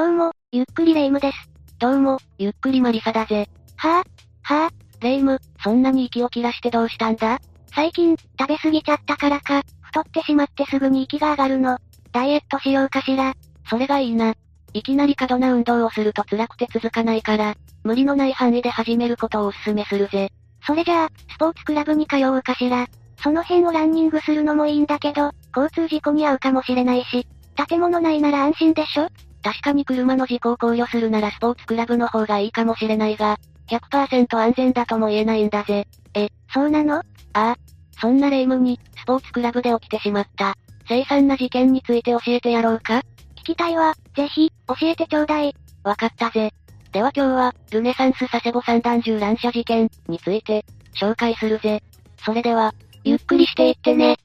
どうも、ゆっくりレ夢ムです。どうも、ゆっくりマリサだぜ。はぁ、はぁ、レ夢ム、そんなに息を切らしてどうしたんだ？最近、食べ過ぎちゃったからか、太ってしまってすぐに息が上がるの。ダイエットしようかしら。それがいいな。いきなり過度な運動をすると辛くて続かないから、無理のない範囲で始めることをお勧めするぜ。それじゃあ、スポーツクラブに通うかしら。その辺をランニングするのもいいんだけど、交通事故に遭うかもしれないし、建物内なら安心でしょ？確かに車の事故を考慮するならスポーツクラブの方がいいかもしれないが、100%安全だとも言えないんだぜ。え、そうなの？ああ。そんなレ夢ムに、スポーツクラブで起きてしまった、凄惨な事件について教えてやろうか？聞きたいわ、ぜひ、教えてちょうだい。わかったぜ。では今日は、ルネサンス佐世保散弾銃乱射事件について、紹介するぜ。それでは、ゆっくりしていってね。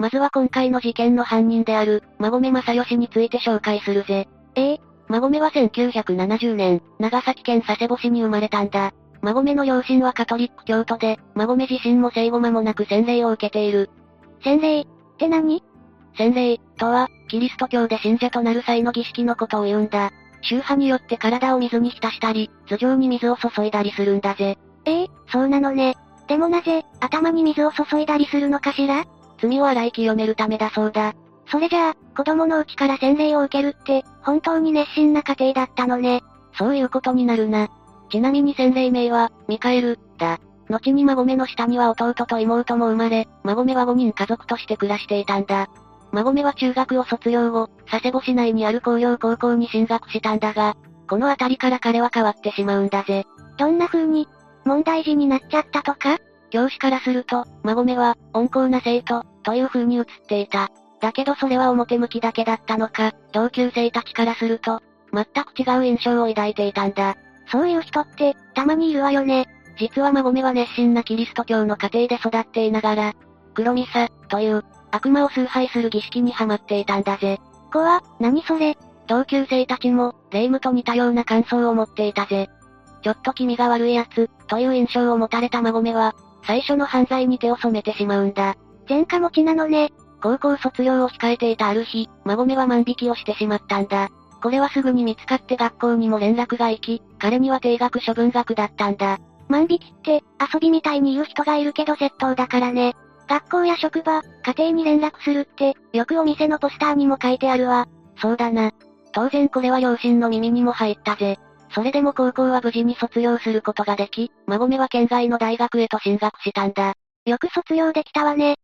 まずは今回の事件の犯人である、馬込正義について紹介するぜ。ええ馬込は1970年、長崎県佐世保市に生まれたんだ。馬込の両親はカトリック教徒で、馬込自身も生後間もなく洗礼を受けている。洗礼？って何？洗礼、とは、キリスト教で信者となる際の儀式のことを言うんだ。宗派によって体を水に浸したり、頭上に水を注いだりするんだぜ。ええそうなのね。でもなぜ、頭に水を注いだりするのかしら？罪を洗い清めるためだそうだ。それじゃあ、子供のうちから洗礼を受けるって、本当に熱心な家庭だったのね。そういうことになるな。ちなみに洗礼名は、ミカエル、だ。後に孫目の下には弟と妹も生まれ、孫目は5人家族として暮らしていたんだ。孫目は中学を卒業後、佐世保市内にある工業高校に進学したんだが、この辺りから彼は変わってしまうんだぜ。どんな風に、問題児になっちゃったとか？教師からすると、孫目は、温厚な生徒、という風に映っていた。だけどそれは表向きだけだったのか、同級生たちからすると、全く違う印象を抱いていたんだ。そういう人って、たまにいるわよね。実は孫目は熱心なキリスト教の家庭で育っていながら、黒ミサ、という、悪魔を崇拝する儀式にハマっていたんだぜ。怖、何それ？同級生たちも、霊夢と似たような感想を持っていたぜ。ちょっと気味が悪い奴、という印象を持たれた孫目は、最初の犯罪に手を染めてしまうんだ。前科持ちなのね。高校卒業を控えていたある日、孫目は万引きをしてしまったんだ。これはすぐに見つかって学校にも連絡が行き、彼には定額処分額だったんだ。万引きって、遊びみたいに言う人がいるけど窃盗だからね。学校や職場、家庭に連絡するって、よくお店のポスターにも書いてあるわ。そうだな。当然これは両親の耳にも入ったぜ。それでも高校は無事に卒業することができ、孫目は県外の大学へと進学したんだ。よく卒業できたわね。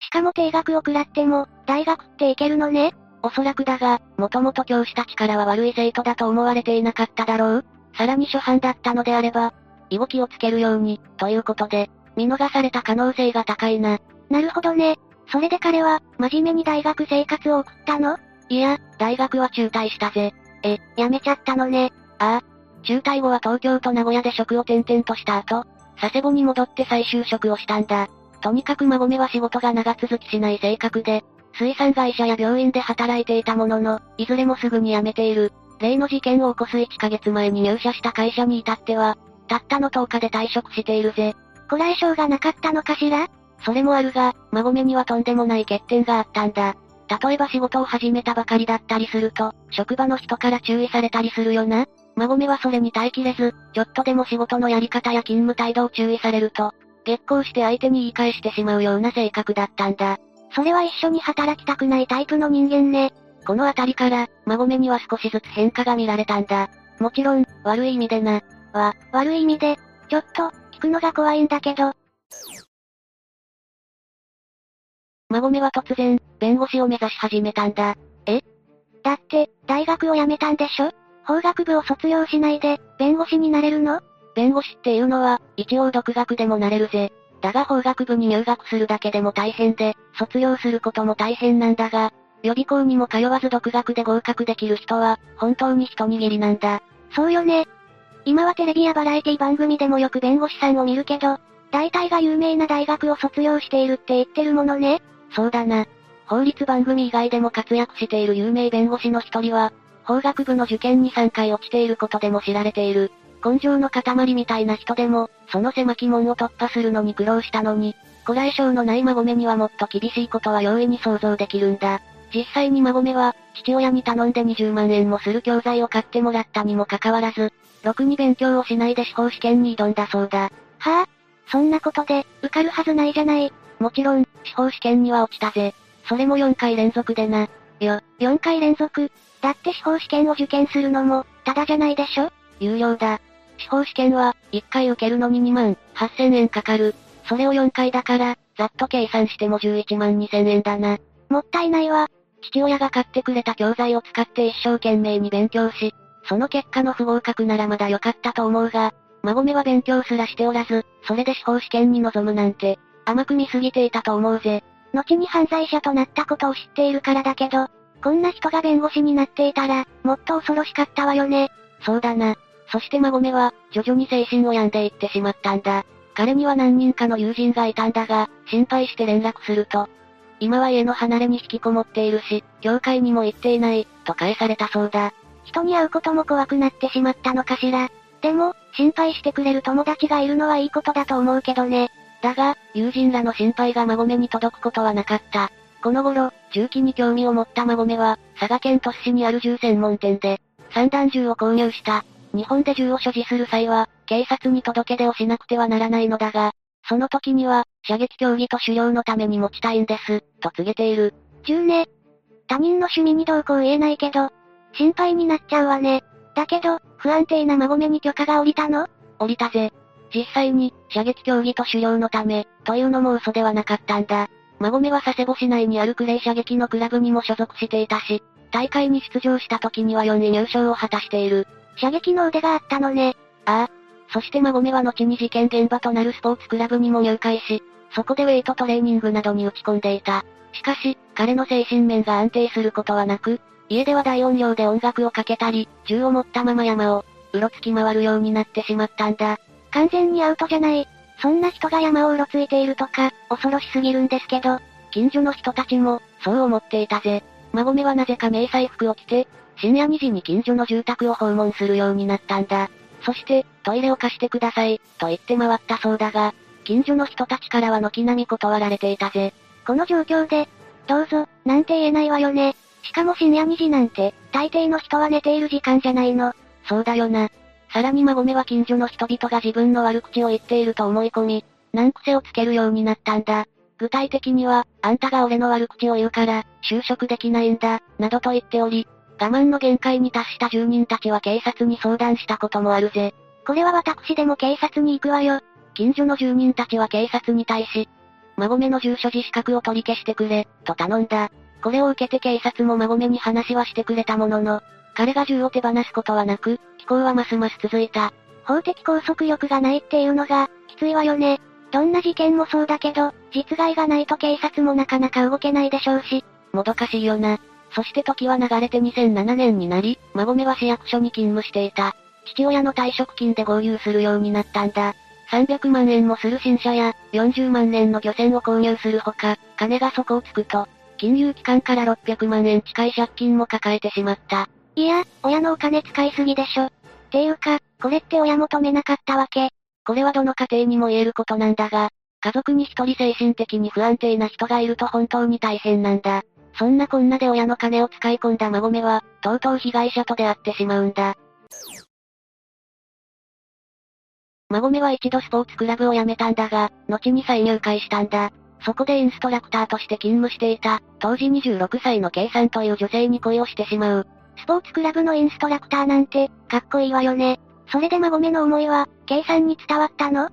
しかも定額を食らっても、大学って行けるのねおそらくだが、もともと教師たちからは悪い生徒だと思われていなかっただろうさらに初犯だったのであれば、居動きをつけるように、ということで、見逃された可能性が高いな。なるほどね。それで彼は、真面目に大学生活を送ったの？いや、大学は中退したぜ。え、辞めちゃったのね。ああ。中退後は東京と名古屋で職を転々とした後、佐世保に戻って再就職をしたんだ。とにかく孫目は仕事が長続きしない性格で、水産会社や病院で働いていたものの、いずれもすぐに辞めている。例の事件を起こす1ヶ月前に入社した会社に至っては、たったの10日で退職しているぜ。こらえ性がなかったのかしら？それもあるが、孫目にはとんでもない欠点があったんだ。例えば仕事を始めたばかりだったりすると、職場の人から注意されたりするよな。孫目はそれに耐えきれず、ちょっとでも仕事のやり方や勤務態度を注意されると、激高して相手に言い返してしまうような性格だったんだ。それは一緒に働きたくないタイプの人間ね。このあたりから、孫目には少しずつ変化が見られたんだ。もちろん、悪い意味でな。わ、悪い意味で、ちょっと、聞くのが怖いんだけど。孫目は突然、弁護士を目指し始めたんだ。え？だって、大学を辞めたんでしょ？法学部を卒業しないで、弁護士になれるの？弁護士っていうのは、一応独学でもなれるぜ。だが法学部に入学するだけでも大変で、卒業することも大変なんだが、予備校にも通わず独学で合格できる人は、本当に一握りなんだ。そうよね。今はテレビやバラエティ番組でもよく弁護士さんを見るけど、大体が有名な大学を卒業しているって言ってるものね。そうだな。法律番組以外でも活躍している有名弁護士の一人は、法学部の受験に3回落ちていることでも知られている。根性の塊みたいな人でも、その狭き門を突破するのに苦労したのに、こらえ性のない孫目にはもっと厳しいことは容易に想像できるんだ。実際に孫めは、父親に頼んで20万円もする教材を買ってもらったにもかかわらず、ろくに勉強をしないで司法試験に挑んだそうだ。はぁ、あ、そんなことで、受かるはずないじゃない。もちろん、司法試験には落ちたぜ。それも4回連続でな。よ、4回連続だって司法試験を受験するのも、ただじゃないでしょ？有料だ。司法試験は、1回受けるのに2万8000円かかる。それを4回だから、ざっと計算しても11万2000円だな。もったいないわ。父親が買ってくれた教材を使って一生懸命に勉強し、その結果の不合格ならまだ良かったと思うが、孫めは勉強すらしておらず、それで司法試験に臨むなんて、甘く見すぎていたと思うぜ。後に犯罪者となったことを知っているからだけど、こんな人が弁護士になっていたら、もっと恐ろしかったわよね。そうだな。そして孫めは、徐々に精神を病んでいってしまったんだ。彼には何人かの友人がいたんだが、心配して連絡すると、今は家の離れに引きこもっているし、教会にも行っていない、と返されたそうだ。人に会うことも怖くなってしまったのかしら。でも、心配してくれる友達がいるのはいいことだと思うけどね。だが、友人らの心配が孫目に届くことはなかった。この頃、銃器に興味を持った孫目は、佐賀県鳥栖市にある銃専門店で、散弾銃を購入した。日本で銃を所持する際は、警察に届け出をしなくてはならないのだが、その時には、射撃競技と狩猟のために持ちたいんです、と告げている。銃ね。他人の趣味にどうこう言えないけど、心配になっちゃうわね。だけど、不安定な孫目に許可が下りたの？降りたぜ。実際に、射撃競技と狩猟のため、というのも嘘ではなかったんだ。孫目は佐世保市内にあるクレイ射撃のクラブにも所属していたし、大会に出場した時には4位入賞を果たしている。射撃の腕があったのね。ああ。そして孫目は後に事件現場となるスポーツクラブにも入会し、そこでウェイトトレーニングなどに打ち込んでいた。しかし、彼の精神面が安定することはなく、家では大音量で音楽をかけたり、銃を持ったまま山を、うろつき回るようになってしまったんだ。完全にアウトじゃない。そんな人が山をうろついているとか、恐ろしすぎるんですけど。近所の人たちも、そう思っていたぜ。孫目はなぜか迷彩服を着て、深夜2時に近所の住宅を訪問するようになったんだ。そして、トイレを貸してください、と言って回ったそうだが、近所の人たちからは軒並み断られていたぜ。この状況で、どうぞ、なんて言えないわよね。しかも深夜2時なんて、大抵の人は寝ている時間じゃないの。そうだよな。さらに孫目は近所の人々が自分の悪口を言っていると思い込み、難癖をつけるようになったんだ。具体的には、あんたが俺の悪口を言うから、就職できないんだ、などと言っており、我慢の限界に達した住人たちは警察に相談したこともあるぜ。これは私でも警察に行くわよ。近所の住人たちは警察に対し、孫目の住所自資格を取り消してくれ、と頼んだ。これを受けて警察も孫目に話はしてくれたものの、彼が銃を手放すことはなく、飛行はますます続いた。法的拘束力がないっていうのが、きついわよね。どんな事件もそうだけど、実害がないと警察もなかなか動けないでしょうし。もどかしいよな。そして時は流れて2007年になり、孫目は市役所に勤務していた。父親の退職金で合流するようになったんだ。300万円もする新車や、40万円の漁船を購入するほか、金が底をつくと、金融機関から600万円近い借金も抱えてしまった。いや、親のお金使いすぎでしょ。ていうか、これって親も止めなかったわけ。これはどの家庭にも言えることなんだが、家族に一人精神的に不安定な人がいると本当に大変なんだ。そんなこんなで親の金を使い込んだ孫目は、とうとう被害者と出会ってしまうんだ。孫目は一度スポーツクラブを辞めたんだが、後に再入会したんだ。そこでインストラクターとして勤務していた、当時26歳の K さんという女性に恋をしてしまう。スポーツクラブのインストラクターなんて、かっこいいわよね。それで孫目の思いは、K さんに伝わったの？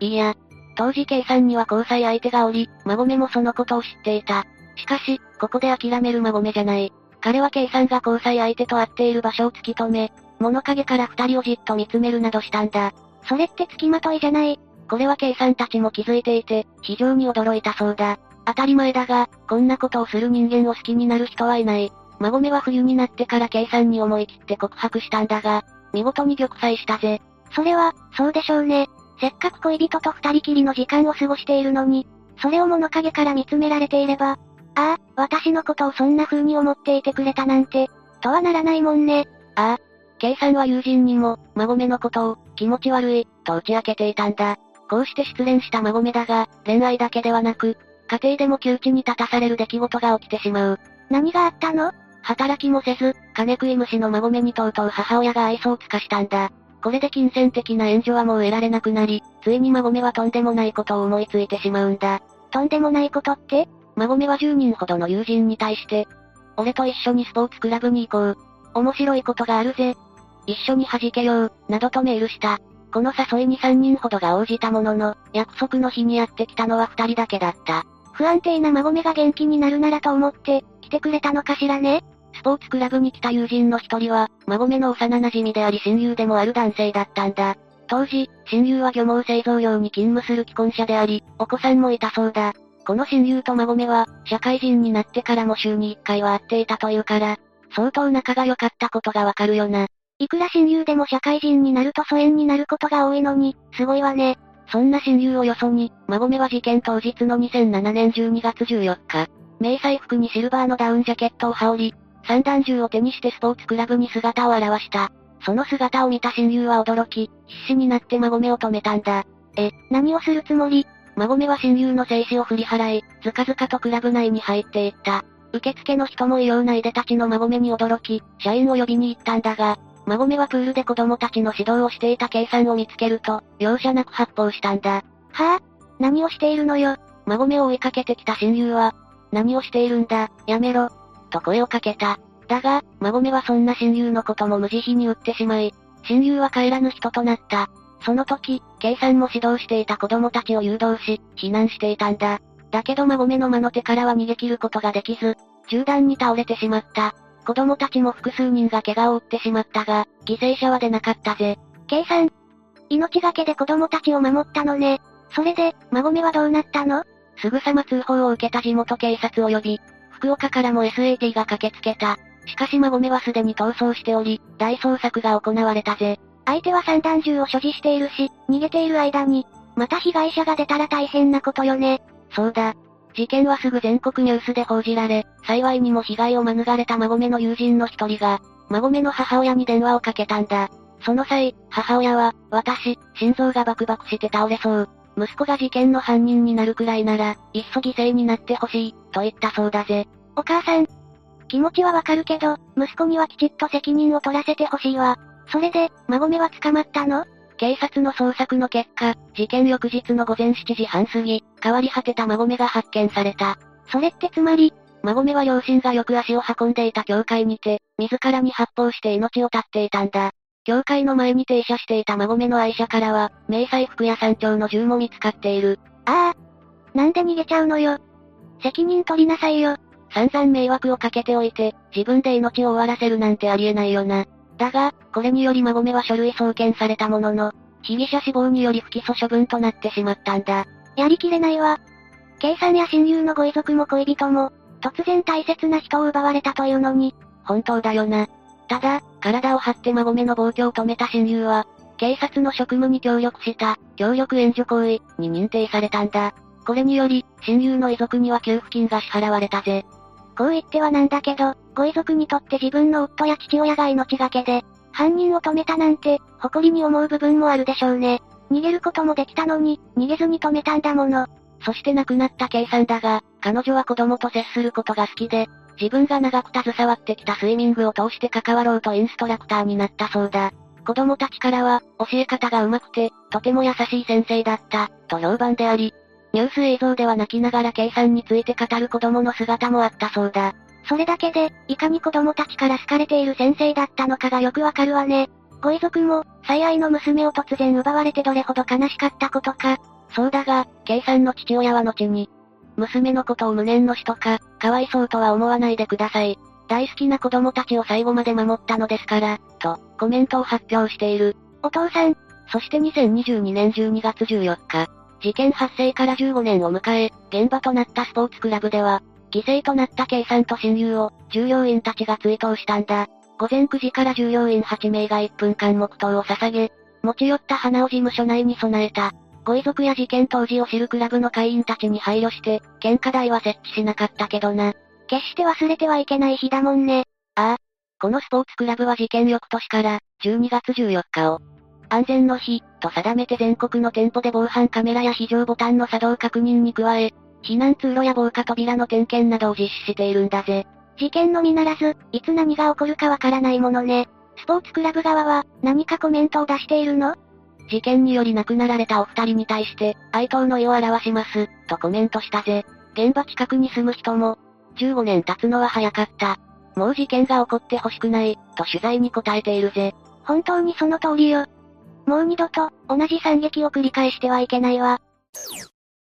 いいや。当時 K さんには交際相手がおり、孫目もそのことを知っていた。しかし、ここで諦める孫目じゃない。彼は K さんが交際相手と会っている場所を突き止め、物陰から二人をじっと見つめるなどしたんだ。それって付きまといじゃない？これは K さんたちも気づいていて、非常に驚いたそうだ。当たり前だが、こんなことをする人間を好きになる人はいない。孫目は冬になってからさんに思い切って告白したんだが、見事に玉砕したぜ。それは、そうでしょうね。せっかく恋人と二人きりの時間を過ごしているのに、それを物陰から見つめられていれば、ああ、私のことをそんな風に思っていてくれたなんて、とはならないもんね。ああ、K さんは友人にも、孫目のことを、気持ち悪い、と打ち明けていたんだ。こうして失恋した孫目だが、恋愛だけではなく、家庭でも窮地に立たされる出来事が起きてしまう。何があったの？働きもせず、金食い虫の孫めにとうとう母親が愛想を尽かしたんだ。これで金銭的な援助はもう得られなくなり、ついに孫めはとんでもないことを思いついてしまうんだ。とんでもないことって？孫めは10人ほどの友人に対して、俺と一緒にスポーツクラブに行こう。面白いことがあるぜ。一緒に弾けよう、などとメールした。この誘いに3人ほどが応じたものの、約束の日にやってきたのは2人だけだった。不安定な孫めが元気になるならと思って、来てくれたのかしらねスポーツクラブに来た友人の一人は、孫めの幼馴染であり親友でもある男性だったんだ。当時、親友は漁網製造業に勤務する既婚者であり、お子さんもいたそうだ。この親友と孫めは、社会人になってからも週に1回は会っていたというから、相当仲が良かったことがわかるよな。いくら親友でも社会人になると疎遠になることが多いのに、すごいわね。そんな親友をよそに、孫めは事件当日の2007年12月14日、迷彩服にシルバーのダウンジャケットを羽織り、散弾銃を手にしてスポーツクラブに姿を現した。その姿を見た親友は驚き、必死になって孫めを止めたんだ。え、何をするつもり？孫めは親友の静止を振り払い、ずかずかとクラブ内に入っていった。受付の人も異様ないでたちの孫めに驚き、社員を呼びに行ったんだが、孫めはプールで子供たちの指導をしていた計算を見つけると、容赦なく発砲したんだ。はぁ、あ、何をしているのよ？孫めを追いかけてきた親友は、何をしているんだ、やめろ、と声をかけた。だが、孫めはそんな親友のことも無慈悲に撃ってしまい、親友は帰らぬ人となった。その時、計算も指導していた子供たちを誘導し、避難していたんだ。だけど孫めの魔の手からは逃げ切ることができず、銃弾に倒れてしまった。子供たちも複数人が怪我を負ってしまったが、犠牲者は出なかったぜ。計算命がけで子供たちを守ったのね。それで、孫めはどうなったの？すぐさま通報を受けた地元警察を呼び、福岡からも SAT が駆けつけた。しかし孫めはすでに逃走しており、大捜索が行われたぜ。相手は散弾銃を所持しているし、逃げている間に、また被害者が出たら大変なことよね。そうだ。事件はすぐ全国ニュースで報じられ、幸いにも被害を免れた孫めの友人の一人が、孫めの母親に電話をかけたんだ。その際、母親は、私、心臓がバクバクして倒れそう。息子が事件の犯人になるくらいなら、いっそ犠牲になってほしい、と言ったそうだぜ。お母さん。気持ちはわかるけど、息子にはきちっと責任を取らせてほしいわ。それで、孫めは捕まったの？警察の捜索の結果、事件翌日の午前7時半過ぎ、変わり果てた孫めが発見された。それってつまり、孫めは両親がよく足を運んでいた教会にて、自らに発砲して命を絶っていたんだ。教会の前に停車していた孫めの愛車からは、迷彩服や山頂の銃も見つかっている。ああ。なんで逃げちゃうのよ。責任取りなさいよ。散々迷惑をかけておいて、自分で命を終わらせるなんてありえないよな。だが、これにより孫めは書類送検されたものの、被疑者死亡により不起訴処分となってしまったんだ。やりきれないわ。計算や親友のご遺族も恋人も、突然大切な人を奪われたというのに。本当だよな。ただ、体を張って孫めの暴挙を止めた親友は、警察の職務に協力した、協力援助行為に認定されたんだ。これにより、親友の遺族には給付金が支払われたぜ。こう言ってはなんだけど、ご遺族にとって自分の夫や父親が命がけで、犯人を止めたなんて、誇りに思う部分もあるでしょうね。逃げることもできたのに、逃げずに止めたんだもの。そして亡くなった計算だが、彼女は子供と接することが好きで、自分が長く携わってきたスイミングを通して関わろうとインストラクターになったそうだ。子供たちからは、教え方が上手くて、とても優しい先生だった、と評判であり、ニュース映像では泣きながら計算について語る子供の姿もあったそうだ。それだけで、いかに子供たちから好かれている先生だったのかがよくわかるわね。ご遺族も、最愛の娘を突然奪われてどれほど悲しかったことか。そうだが、計算の父親は後に、娘のことを無念の死とか、かわいそうとは思わないでください。大好きな子供たちを最後まで守ったのですから、と、コメントを発表している。お父さん。そして2022年12月14日、事件発生から15年を迎え、現場となったスポーツクラブでは、犠牲となった計算と親友を、従業員たちが追悼したんだ。午前9時から従業員8名が1分間黙祷を捧げ、持ち寄った花を事務所内に備えた。ご遺族や事件当時を知るクラブの会員たちに配慮して、献花台は設置しなかったけどな。決して忘れてはいけない日だもんね。ああ。このスポーツクラブは事件翌年から、12月14日を、安全の日、と定めて全国の店舗で防犯カメラや非常ボタンの作動確認に加え、避難通路や防火扉の点検などを実施しているんだぜ。事件のみならず、いつ何が起こるかわからないものね。スポーツクラブ側は、何かコメントを出しているの？事件により亡くなられたお二人に対して、哀悼の意を表します、とコメントしたぜ。現場近くに住む人も、15年経つのは早かった。もう事件が起こってほしくない、と取材に答えているぜ。本当にその通りよ。もう二度と、同じ惨劇を繰り返してはいけないわ。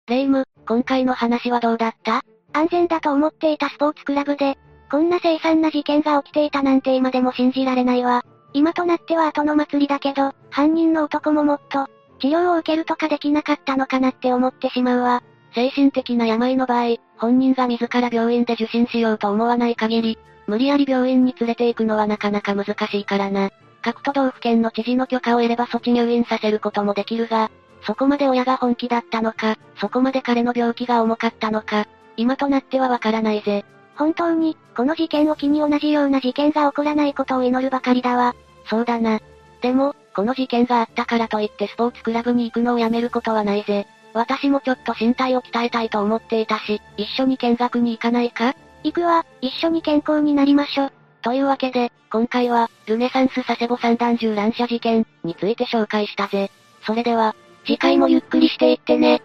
レイム、今回の話はどうだった？安全だと思っていたスポーツクラブで、こんな凄惨な事件が起きていたなんて今でも信じられないわ。今となっては後の祭りだけど、犯人の男ももっと、治療を受けるとかできなかったのかなって思ってしまうわ。精神的な病の場合、本人が自ら病院で受診しようと思わない限り、無理やり病院に連れて行くのはなかなか難しいからな。各都道府県の知事の許可を得れば措置入院させることもできるが、そこまで親が本気だったのか、そこまで彼の病気が重かったのか、今となってはわからないぜ。本当に、この事件を機に同じような事件が起こらないことを祈るばかりだわ。そうだな。でも、この事件があったからといってスポーツクラブに行くのをやめることはないぜ。私もちょっと身体を鍛えたいと思っていたし、一緒に見学に行かないか？行くわ、一緒に健康になりましょ。というわけで、今回は、ルネサンス佐世保三段銃乱射事件について紹介したぜ。それでは、次回もゆっくりしていってね。